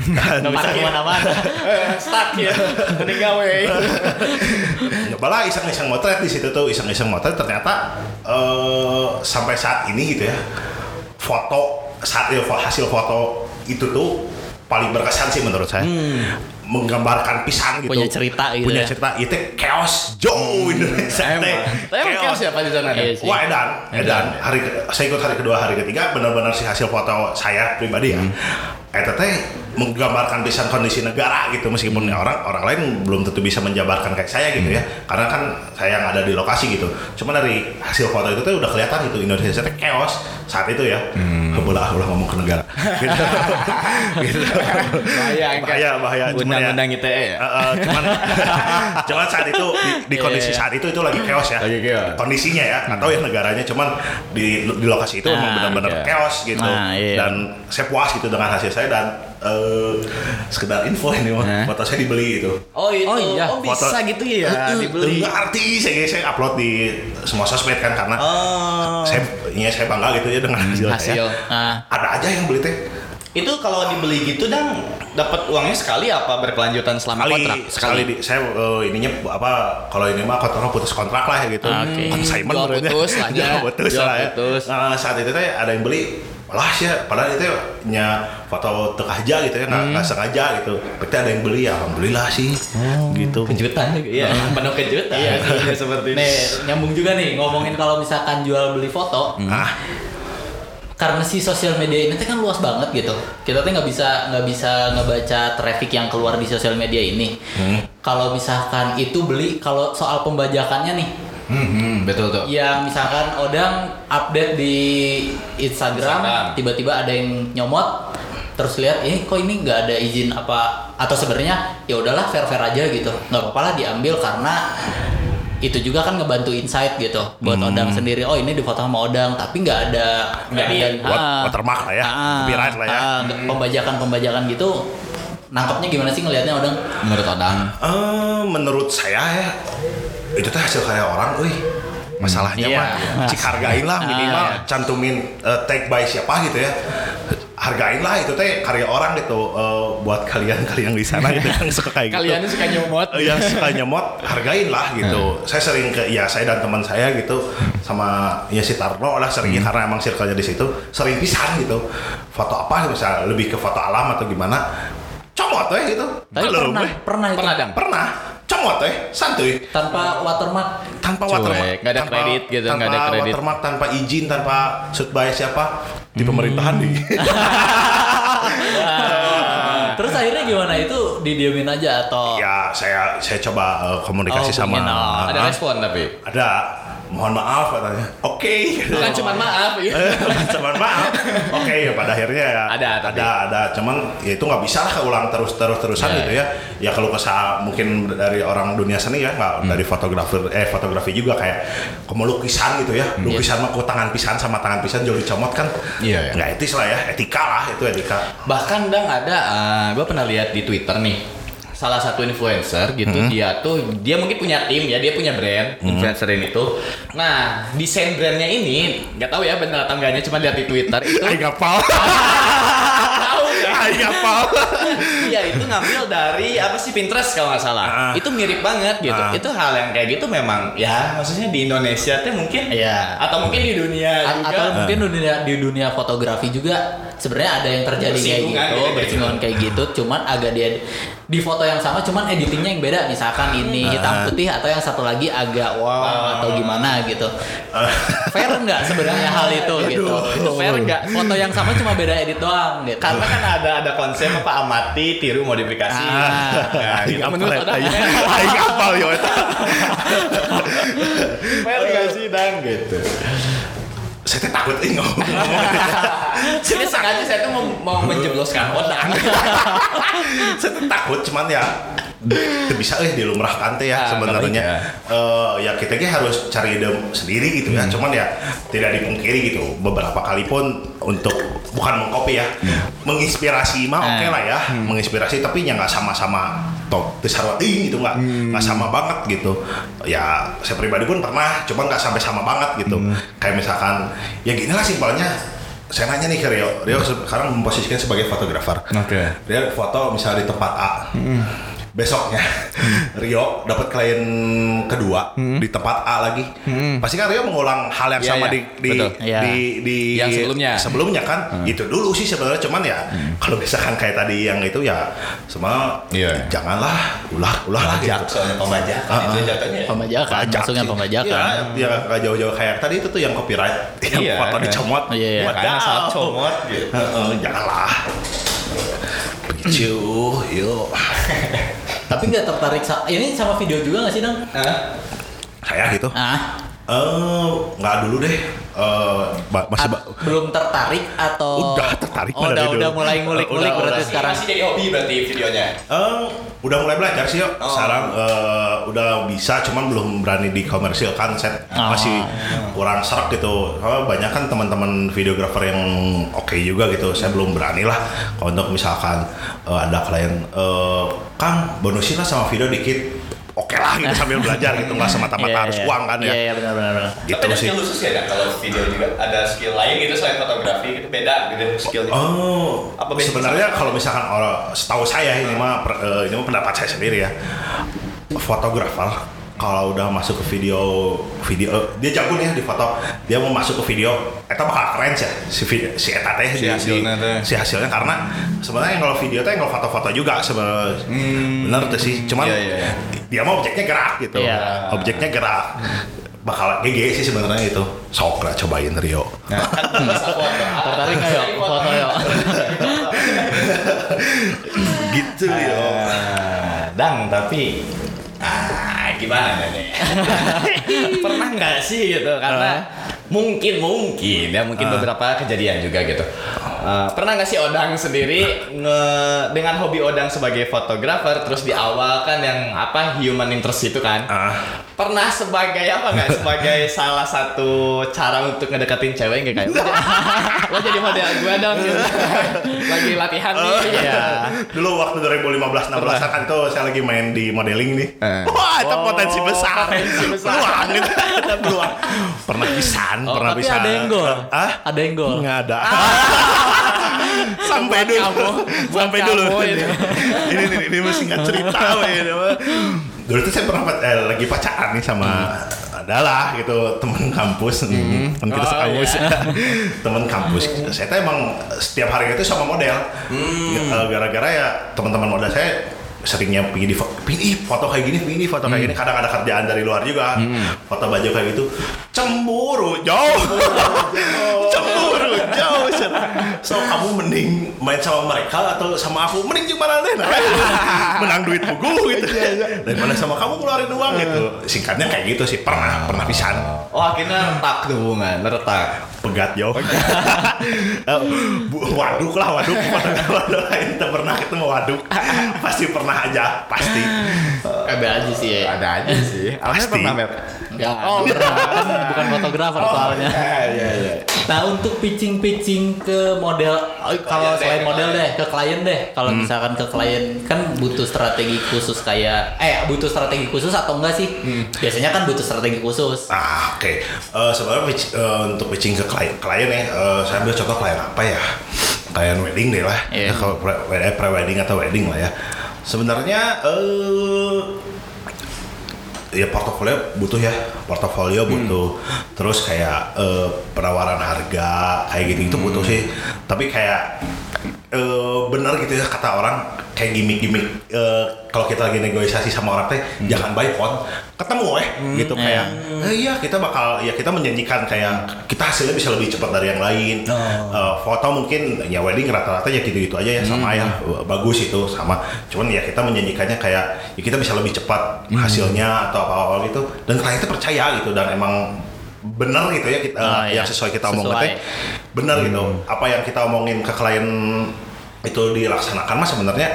Dan Nggak bisa ke mana-mana. Stuck ya. Mending gawe. nyoba lah iseng-iseng motret di situ tuh iseng-iseng motret ternyata eh, sampai saat ini gitu ya foto saat ya, hasil foto itu tuh paling berkesan sih menurut saya menggambarkan pisang gitu Punya cerita gitu punya ya. cerita itu chaos jauh Indonesia teh. Emang. Tapi chaos ya Pak di sana? Iya sih. Wah edan, edan. Hari ke- saya ikut hari kedua, hari ketiga benar-benar si hasil foto saya pribadi ya. Eta teh menggambarkan pisan kondisi negara gitu meskipun orang orang lain belum tentu bisa menjabarkan kayak saya gitu ya. Karena kan saya yang ada di lokasi gitu. Cuma dari hasil foto itu tuh udah kelihatan gitu Indonesia teh chaos saat itu ya. Ulah ulah ngomong ke negara. gitu. gitu. Bahaya, kan? bahaya, bahaya. Cuma ya- ITE ya. Uh, uh, cuman cuman saat itu di, di kondisi Iya, iya. saat itu itu lagi chaos ya Lagi chaos. kondisinya ya atau ya negaranya cuman di di lokasi itu emang Ah, benar-benar iya. chaos gitu Ah, iya. dan saya puas gitu dengan hasil saya dan eh, sekedar info ini mah. Hah? Foto saya dibeli itu. Oh itu, Oh, iya. bisa Foto- gitu ya Eh, dibeli. Nggak arti saya saya upload di semua sosmed kan karena Oh. saya ya saya bangga gitu ya dengan hasil, hasil. saya. Nah, Ada aja yang beli teh. Itu kalau dibeli gitu dang dapat uangnya sekali apa berkelanjutan selama Sekali, kontrak? sekali di, saya eh, ininya apa kalau ini mah kontrak putus kontrak lah ya gitu. Oke. Consignment Jual putus lah ya. Jual putus Jual lah ya. putus. Nah, saat itu teh ada yang beli lah ya padahal itu nya foto tengah aja gitu ya nggak Hmm. sengaja gitu berarti ada yang beli ya alhamdulillah sih gitu Kejutan. Iya, penuh kejutan. Iya. Seperti nih nyambung juga nih ngomongin kalau misalkan jual beli foto, ah karena si sosial media ini kan luas banget gitu. Kita tuh nggak bisa nggak bisa ngebaca traffic yang keluar di sosial media ini. Hmm. Kalau misalkan itu beli, kalau soal pembajakannya nih, Hmm, hmm, betul tuh. yang misalkan Odang update di Instagram, tiba-tiba ada yang nyomot, terus lihat, eh kok ini nggak ada izin apa? Atau sebenarnya ya udahlah fair fair aja gitu, nggak apa-apa lah diambil karena itu juga kan ngebantu insight gitu buat Hmm. Odang sendiri. Oh ini difoto sama Odang, tapi nggak ada nggak ada ah, watermark lah ya, ah, copyright lah ya. ah, pembajakan pembajakan gitu. Nangkapnya gimana sih ngelihatnya Odang? Menurut Odang. Eh, menurut saya ya itu teh hasil karya orang, wih. Masalahnya Iya. mah cik hargain lah minimal Ah, iya. cantumin eh, tag by siapa gitu ya. Hargain lah itu teh karya orang gitu eh, buat kalian-kalian di sana gitu yang suka kayak gitu. Kalian suka nyomot. Eh, yang suka nyemot hargain lah gitu. Saya sering ke ya saya dan teman saya gitu sama ya si Tarno lah sering karena emang circle-nya di situ sering pisan gitu. Foto apa misalnya lebih ke foto alam atau gimana. Comot teh gitu. Tapi pernah, pernah itu Pernah pernah comot teh santuy. Tanpa watermark. tanpa Cuek, watermark. nggak ada tanpa- kredit gitu, tanpa nggak ada kredit. watermark tanpa izin tanpa shoot by siapa? Di pemerintahan nih. Terus akhirnya gimana? Itu didiemin aja atau ya saya saya coba uh, komunikasi Oh, sama. Ada respon tapi. ada mohon maaf katanya oke Bukan cuma maaf ya. cuman maaf oke ya pada akhirnya ya Ada, tapi. ada ada cuman ya itu nggak bisa lah keulang terus terus terusan Ya, gitu ya ya kalau kesah mungkin dari orang dunia seni ya nggak Hmm. dari fotografer eh fotografi juga kayak kamu lukisan gitu ya lukisan mah ku tangan pisan sama tangan pisan jauh dicomot kan Hmm. Iya, iya. nggak etis lah ya etika lah itu etika Bahkan dang ada, gue pernah lihat di Twitter nih salah satu influencer gitu dia tuh dia mungkin punya tim ya dia punya brand influencer ini tuh nah desain brandnya ini nggak tahu ya benar atau enggaknya cuma lihat di Twitter itu ngapal tahu nggak? Ngapal Iya itu ngambil dari apa sih Pinterest kalau nggak salah. Ah. Itu mirip banget gitu. Ah. Itu hal yang kayak gitu memang ya maksudnya di Indonesia tuh mungkin Iya. atau mungkin di dunia A- juga. atau mungkin dunia di dunia fotografi juga sebenarnya ada yang terjadi kayak gitu, gitu, kayak bersinggungan kayak gitu, cuman agak dia di foto yang sama cuman editingnya yang beda, misalkan ini hitam putih atau yang satu lagi agak wow Ah. atau gimana gitu. Fair nggak sebenarnya hal itu gitu? Itu fair nggak? Foto yang sama cuma beda edit doang gitu. karena kan ada ada konsep apa amati tiru modifikasi. Ah. Nah, gitu. menurut Aing ngapal yo eta fair nggak sih dang gitu. Saya takut eh, ngomong Jadi sengaja saya tuh mau, mau menjebloskan Odang. saya tuh takut cuman ya itu bisa eh dilumrahkan teh ya Ah, sebenarnya. Eh, ya kita ge harus cari ide sendiri gitu ya. Cuman ya tidak dipungkiri gitu. Beberapa kali pun untuk bukan mengcopy ya menginspirasi mah oke lah ya menginspirasi tapi ya nggak sama-sama toh besar gitu nggak nggak sama banget gitu. Ya saya pribadi pun pernah cuma nggak sampai sama banget gitu. Kayak misalkan ya gini lah simpelnya. Saya nanya nih ke Rio, Rio sekarang memposisikan sebagai fotografer. Oke. Dia foto misalnya di tempat A. Besoknya Rio dapat klien kedua di tempat A lagi. Pasti kan Rio mengulang hal yang Iya, sama iya. di di, Betul. Iya. di di Yang sebelumnya. Sebelumnya kan itu dulu sih sebenarnya cuman ya kalau misalkan kayak tadi yang itu ya semua Iya. janganlah ulah ulah lah Pajak gitu. soalnya pembajak. Ah, itu jatuhnya. Pembajakan, Pajak maksudnya pembajakan. Iya, ya nggak jauh-jauh kayak tadi itu tuh yang copyright, yang Iya. foto dicomot. Iya, iya. Makanya Wadaw. saat comot gitu. Janganlah. Begitu, yuk. Tapi nggak tertarik sa- ini sama video juga nggak sih dong? Hah? Saya gitu. Ah, Eh, nggak dulu deh. Eh, ba- masih belum tertarik atau Udah tertarik oh, udah video. udah mulai ngulik-ngulik Udah, berarti udah. sekarang Masih jadi hobi berarti videonya. Eh, udah mulai belajar sih yuk. Oh. Sekarang eh, udah bisa, cuman belum berani dikomersilkan. Set Oh. masih kurang serak gitu. Soalnya banyak kan teman-teman videografer yang oke juga gitu. Saya belum berani lah. Kalau untuk misalkan eh, ada klien, eh, Kang bonusin lah sama video dikit. Lah gitu sambil belajar gitu nggak semata-mata Iya, harus iya. uang kan Iya ya. iya benar benar. benar. Gitu Tapi ada sih. skill khusus ya Dan? kalau video juga ada skill lain gitu selain fotografi gitu beda gitu skillnya. Oh, Apa sebenarnya kalau misalkan orang setahu saya ini mah per- eh, ini mah pendapat saya sendiri ya. Fotografer kalau udah masuk ke video video eh, dia jago nih ya di foto. Dia mau masuk ke video eta bakal keren sih. Si video, si eta teh Si di- hasilnya teh. si hasilnya karena sebenarnya kalau video teh kalau foto-foto juga sebenarnya bener tuh sih. Cuman Iya, iya, iya. dia mau objeknya gerak gitu. Iya. objeknya gerak. Bakal GG sih sebenarnya itu. Sok lah cobain Rio. Nah, kan bisa foto. Tertarik nggak yuk? Foto. Yuk? gitu yo Ah, Dang, tapi ah gimana nih? Pernah nggak sih gitu? Karena mungkin mungkin ya mungkin Ah. beberapa kejadian juga gitu. Eh, pernah nggak sih Odang sendiri nge dengan hobi Odang sebagai fotografer terus di awal kan yang apa human interest itu kan Ah. pernah sebagai apa nggak sebagai salah satu cara untuk ngedeketin cewek nggak kayak lo jadi- model gue dong gitu. lagi latihan nih ya Dulu waktu 2015 16 kan itu saya lagi main di modeling nih. Eh. Wah, itu Oh, potensi besar. potensi besar. Peluang gitu. Ada peluang. Pernah pisan, Oh, pernah tapi pisan. ada yang gol. Ah? Ada yang gol. Nggak ada. Sampai Buat dulu. kamu, Sampai kamu dulu. itu. ini, ini, ini masih nggak cerita. ini. Dulu tuh saya pernah eh, lagi pacaran nih sama adalah gitu teman kampus hmm. teman kita Oh, sekampus iya. teman kampus saya tuh emang setiap hari itu sama model Eh, gara-gara ya teman-teman model saya seringnya pergi di fo- pilih foto kayak gini pilih foto kayak gini. Kadang ada kerjaan dari luar juga. Foto baju kayak gitu. Cemburu jauh. Cemburu. Jauh so kamu mending main sama mereka atau sama aku? Mending gimana deh nah, menang duit buku gitu. Daripada sama kamu ngeluarin uang gitu. Singkatnya kayak gitu sih. Pernah pernah pisan. Oh akhirnya retak tuh hubungan retak. Pegat jauh waduk lah waduk. Waduk lain tak pernah ketemu waduk. Pasti pernah aja pasti Ada aja sih ya. ada aja sih Pasti. pernah Mer Enggak, oh, pernah. Kan bukan fotografer soalnya. iya iya iya Nah untuk pitching-pitching ke model, oh, kalau Klien deh, selain ke model deh, ke klien deh. Kalau misalkan ke klien kan butuh strategi khusus kayak, eh butuh strategi khusus atau enggak sih? Biasanya kan butuh strategi khusus. Ah, oke. Eh, sebenarnya pitch- eh, untuk pitching ke klien, klien ya, eh, saya ambil contoh klien apa ya? Klien wedding deh lah. Iya. Ya, kalau pre, eh, pre-wedding atau wedding lah ya. Sebenarnya eh ya portofolio butuh ya. Portofolio butuh. Terus kayak eh, penawaran harga kayak gitu itu butuh sih. Tapi kayak eh, benar gitu ya kata orang kayak gimmick-gimmick. Eh, kalau kita lagi negosiasi sama orang teh jangan by phone ketemu eh gitu kayak eh, iya kita bakal ya kita menjanjikan kayak kita hasilnya bisa lebih cepat dari yang lain. Eh, foto mungkin ya wedding rata-rata ya gitu-gitu aja ya sama ya bagus itu sama. Cuman ya kita menjanjikannya kayak ya kita bisa lebih cepat hasilnya atau apa-apa gitu dan kliennya percaya gitu dan emang benar gitu ya kita Oh, iya. yang sesuai kita omongin Sesuai. teh benar gitu apa yang kita omongin ke klien itu dilaksanakan mah sebenarnya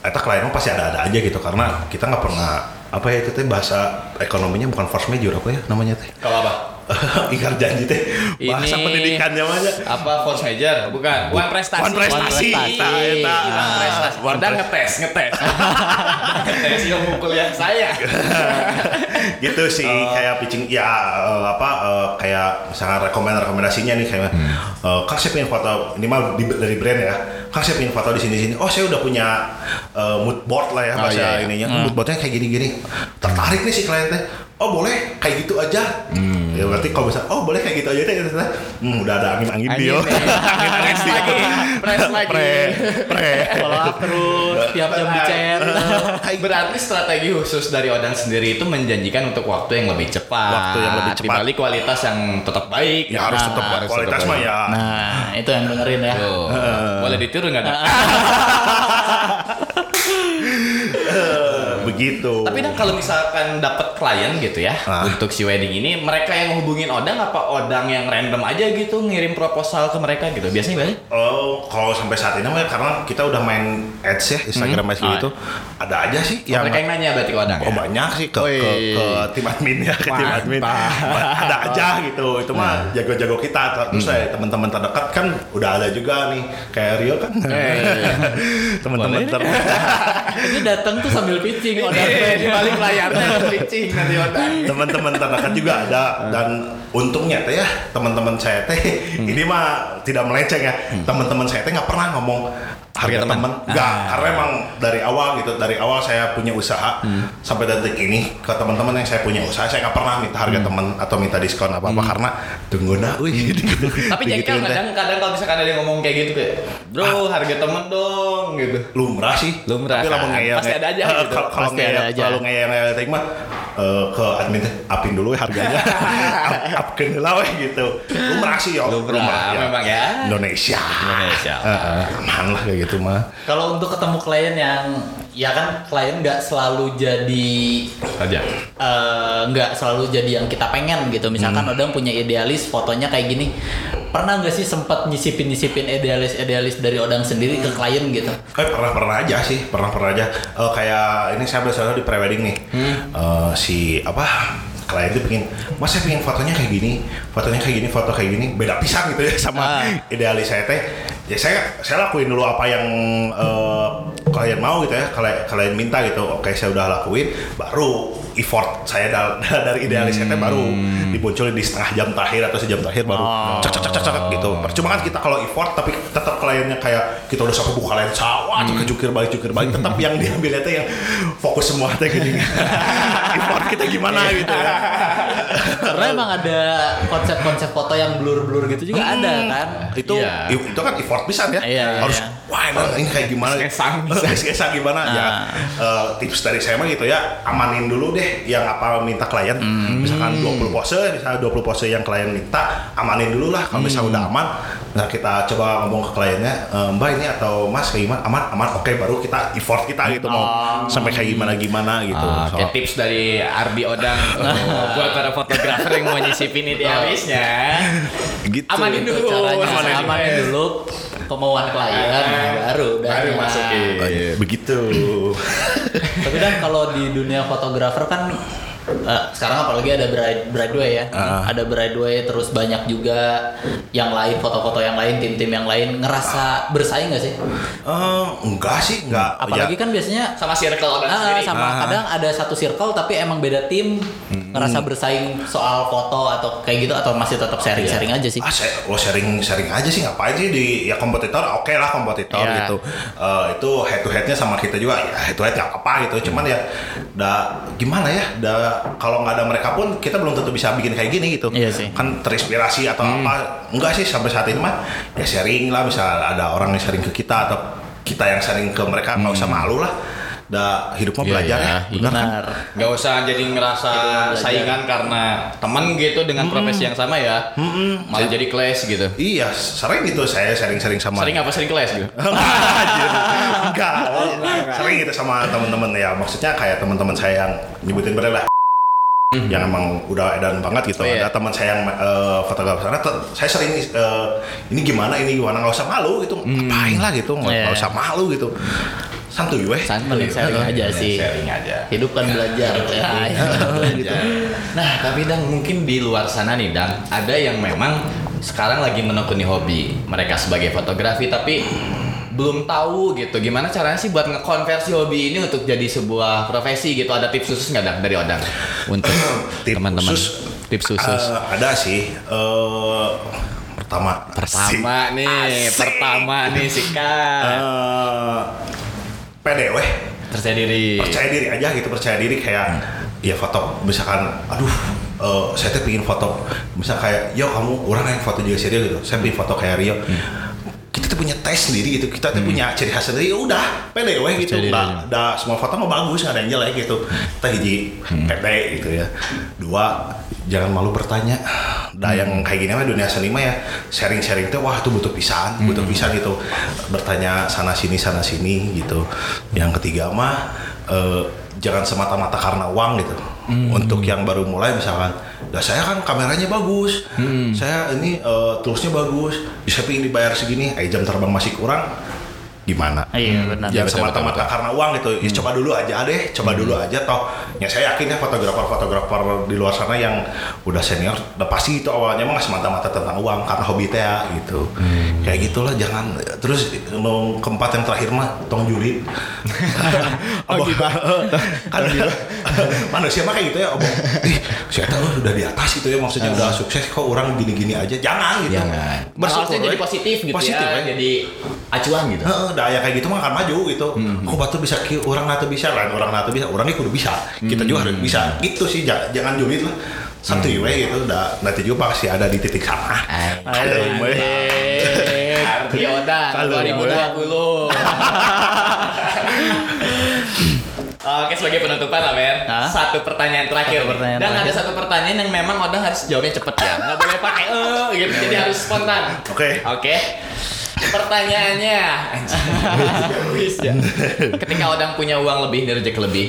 eta klien pasti ada-ada aja gitu karena kita nggak pernah apa ya itu teh bahasa ekonominya bukan force major apa ya namanya teh? Kalau apa? Ingkar janji teh. Bahasa Ini- pendidikannya aja. apa force major? Bukan one prestasi. One prestasi. One Eta, eta. One prestasi. One udah pres- ngetes ngetes. Ngetes ilmu kuliah saya. Gitu sih Oh. kayak pitching ya eh, apa eh, kayak misalnya rekomend rekomendasinya nih kayak Hmm. eh, kang saya pengen foto ini mah dari brand ya kang saya pengen foto di sini sini. Oh saya udah punya eh, mood board lah ya Oh, bahasa iya, iya. ininya. Mood boardnya kayak gini gini tertarik nih si klien teh oh boleh kayak gitu aja Hmm. ya berarti kalau bisa oh boleh kayak gitu aja deh ternyata, hmm, udah ada angin angin Angin dia. Press lagi, press lagi. pre pre Follow up terus, tiap jam di chat. Berarti strategi khusus dari Odang sendiri itu menjanjikan untuk waktu yang lebih cepat. Waktu yang lebih cepat. Dibalik kualitas yang tetap baik. ya harus Nah, tetap harus kualitas mah baik. ya Nah itu yang dengerin ya. Tuh. Boleh ditiru nggak? Begitu gitu. Tapi dan kalau misalkan dapat klien gitu ya Ah. untuk si wedding ini, mereka yang hubungin Odang apa Odang yang random aja gitu ngirim proposal ke mereka gitu? Biasanya gimana? Oh, kalau sampai saat ini mah karena kita udah main ads ya Instagram ads Ah. gitu, ada aja sih Yang yang mereka yang nanya berarti ke Odang Oh ya? banyak sih ke, ke, ke tim admin ya ke tim admin ada aja gitu itu mah jago-jago kita terus Hmm. saya teman-teman terdekat kan udah ada juga nih kayak Rio kan teman-teman terdekat Ini datang tuh sambil pitching Iya, Odang. di balik layarnya pitching nanti teman-teman terdekat juga ada. Dan untungnya teh ya teman-teman saya teh Hmm. ini mah tidak melenceng ya. Teman-teman saya teh nggak pernah ngomong harga teman. teman nggak Ah. karena emang dari awal gitu dari awal saya punya usaha Hmm. sampai detik ini ke teman-teman yang saya punya usaha saya nggak pernah minta harga Hmm. teman atau minta diskon apa apa karena tunggu dah gitu. Tapi jengkel kadang kadang kalau misalkan ada yang ngomong kayak gitu kayak, bro harga temen dong gitu. lumrah sih Lumrah tapi kan? lamun ngeyel Pasti ada aja gitu. kalau ngeyel kalau ngeyel ngeyel mah eh, ke admin teh apin dulu ya harganya. Up, upkeun heula weh gitu. Lumrah sih yo. Lumrah, memang ya. Indonesia. Indonesia. Eh, aman lah kayak gitu mah. Kalau untuk ketemu klien yang ya kan klien nggak selalu jadi Aja. eh, nggak selalu jadi yang kita pengen gitu. Misalkan Hmm. Odang punya idealis fotonya kayak gini. Pernah nggak sih sempat nyisipin nyisipin idealis idealis dari Odang sendiri ke klien gitu? Eh pernah pernah aja sih pernah pernah aja Eh, kayak ini saya biasanya di prewedding nih Hmm. Eh, si apa klien tuh pingin mas saya pingin fotonya kayak gini fotonya kayak gini foto kayak gini beda pisang gitu ya sama Ah. idealis saya teh ya saya saya lakuin dulu apa yang eh, klien mau gitu ya klien klien minta gitu oke saya udah lakuin baru effort saya dal- dari idealis saya teh baru Hmm. dimunculin di setengah jam terakhir atau sejam terakhir baru Oh. cek cek cek cek cek gitu percuma kan kita kalau effort tapi tetap kliennya kayak kita udah sampai buka lensa wah Hmm. tuh kejukir balik jukir balik tetap yang diambilnya teh yang fokus semua teh gini effort kita gimana gitu ya Karena emang ada konsep-konsep foto yang blur-blur gitu juga ada kan. itu Iya. itu kan effort pisan ya Iya, iya, harus iya. Wah ini, ini kayak gimana? Kesang, kesang gimana? Ya. Eh, tips dari saya mah gitu ya amanin dulu deh yang apa minta klien. Hmm. misalkan 20 pose misalnya 20 pose yang klien minta amanin dulu lah. Kalau misalnya Hmm. udah aman nah kita coba ngomong ke kliennya "Eh, mbak ini atau mas kayak gimana? Aman aman oke. Baru kita effort kita gitu mau sampai kayak gimana gimana gitu. Ah, So, tips dari Ardi Odang. Untuk buat para fotografer yang mau nyisipin idealisnya. gitu. Amanin dulu. Caranya. Amanin dulu. amanin dulu kemauan klien baru udah Baru masukin. Eh, begitu Tapi kan kalau di dunia fotografer kan eh, sekarang apalagi ada bride brideway ya, Ah. ada brideway terus banyak juga yang lain foto-foto yang lain tim-tim yang lain ngerasa bersaing nggak sih? Eh, enggak sih enggak Apalagi Ya, kan biasanya Sama circle sendiri. sama Ah. kadang ada satu circle tapi emang beda tim ngerasa bersaing soal foto atau kayak gitu atau masih tetap sharing-sharing aja sih? ah saya oh sharing sharing aja sih ngapain sih di ya kompetitor oke lah kompetitor Iya. gitu Eh, itu head to headnya sama kita juga ya head to head nggak apa gitu cuman ya da gimana ya da kalau nggak ada mereka pun kita belum tentu bisa bikin kayak gini gitu Iya sih. kan terinspirasi atau apa enggak sih sampai saat ini mah ya sharing lah bisa ada orang yang sharing ke kita atau kita yang sharing ke mereka nggak usah malu lah da hidup mah Iya, belajar iya, ya benar kan? Benar. Gak usah jadi ngerasa saingan karena temen gitu dengan profesi yang sama ya. Malah jadi clash gitu. iya sering gitu saya sharing-sharing sama Sering apa sering clash gitu? Anjir. enggak sering gitu sama teman-teman ya maksudnya kayak teman-teman saya yang nyebutin lah yang emang udah edan banget gitu Oh, iya. ada teman saya yang eh, fotografer sana saya sering eh, ini gimana ini gimana nggak usah malu gitu ngapain lah gitu nggak Iya. nggak usah malu gitu santuy weh Santai sharing aja sih. Sharing aja. Hidup kan belajar ya. Gitu. Nah, tapi Dang mungkin di luar sana nih Dang, ada yang memang sekarang lagi menekuni hobi mereka sebagai fotografi tapi belum tahu gitu. Gimana caranya sih buat ngekonversi hobi ini untuk jadi sebuah profesi gitu? Ada tips khusus nggak Dang dari Odang? Untuk Tips teman-teman. khusus? tips khusus. Eh, ada sih Eh, pertama. Pertama nih Asik. pertama nih sikat. Eh, pede weh. Percaya diri. Percaya diri aja gitu percaya diri kayak ya foto misalkan aduh eh, saya tuh pingin foto. Misal kayak yo kamu orang yang foto juga serius gitu. Saya pingin foto kayak Rio. Kita kita punya tes sendiri gitu. Kita tuh punya ciri khas sendiri. Ya udah pede weh gitu. Udah, semua foto mah bagus nggak ada yang jelek gitu. Kita hiji pede gitu ya. Dua jangan malu bertanya. Nah yang kayak gini mah dunia seni mah ya sharing-sharing tuh wah itu butuh pisan, butuh pisan gitu. Bertanya sana sini sana sini gitu. Yang ketiga mah eh, jangan semata-mata karena uang gitu. Untuk yang baru mulai misalkan, nah saya kan kameranya bagus, saya ini eh, toolsnya bagus, bisa ingin dibayar segini, eh jam terbang masih kurang, gimana? Iya benar. Jangan betul, semata-mata karena uang gitu. Ya, coba dulu aja deh, coba dulu aja toh. Ya saya yakin ya fotografer-fotografer di luar sana yang udah senior udah pasti itu awalnya mah nggak semata-mata tentang uang karena hobi teh ya gitu. Kayak gitulah jangan terus no, keempat yang terakhir mah tong julid. oh gitu. kan manusia mah kayak gitu ya obong. Ih, saya tahu udah di atas gitu ya maksudnya udah sukses kok orang gini-gini aja. Jangan gitu. Jangan. Bersyukur, jadi positif gitu Positif, ya. we. Jadi acuan gitu. Heeh, daya kayak gitu mah akan maju gitu. Kok batu bisa orang natu bisa, lain orang natu bisa, orang ini kudu bisa. Kita juga harus bisa. Gitu sih, ja- jangan julid lah. Satu we gitu, udah nanti juga pasti ada di titik sana. Kalem, we. Kalem, 2020. Oke sebagai penutupan lah Mer Hah? Satu pertanyaan terakhir Satu pertanyaan Dan terakhir. ada satu pertanyaan yang memang Odang harus jawabnya cepet ya Nggak boleh pakai eh gitu Jadi harus spontan Oke. Oke Pertanyaannya ya. Ketika Odang punya uang lebih dari rezeki lebih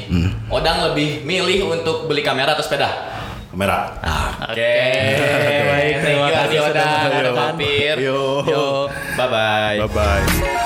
Odang lebih milih untuk beli kamera atau sepeda? Kamera. Oke baik, terima kasih Odang Yo. Yo Bye-bye Bye bye.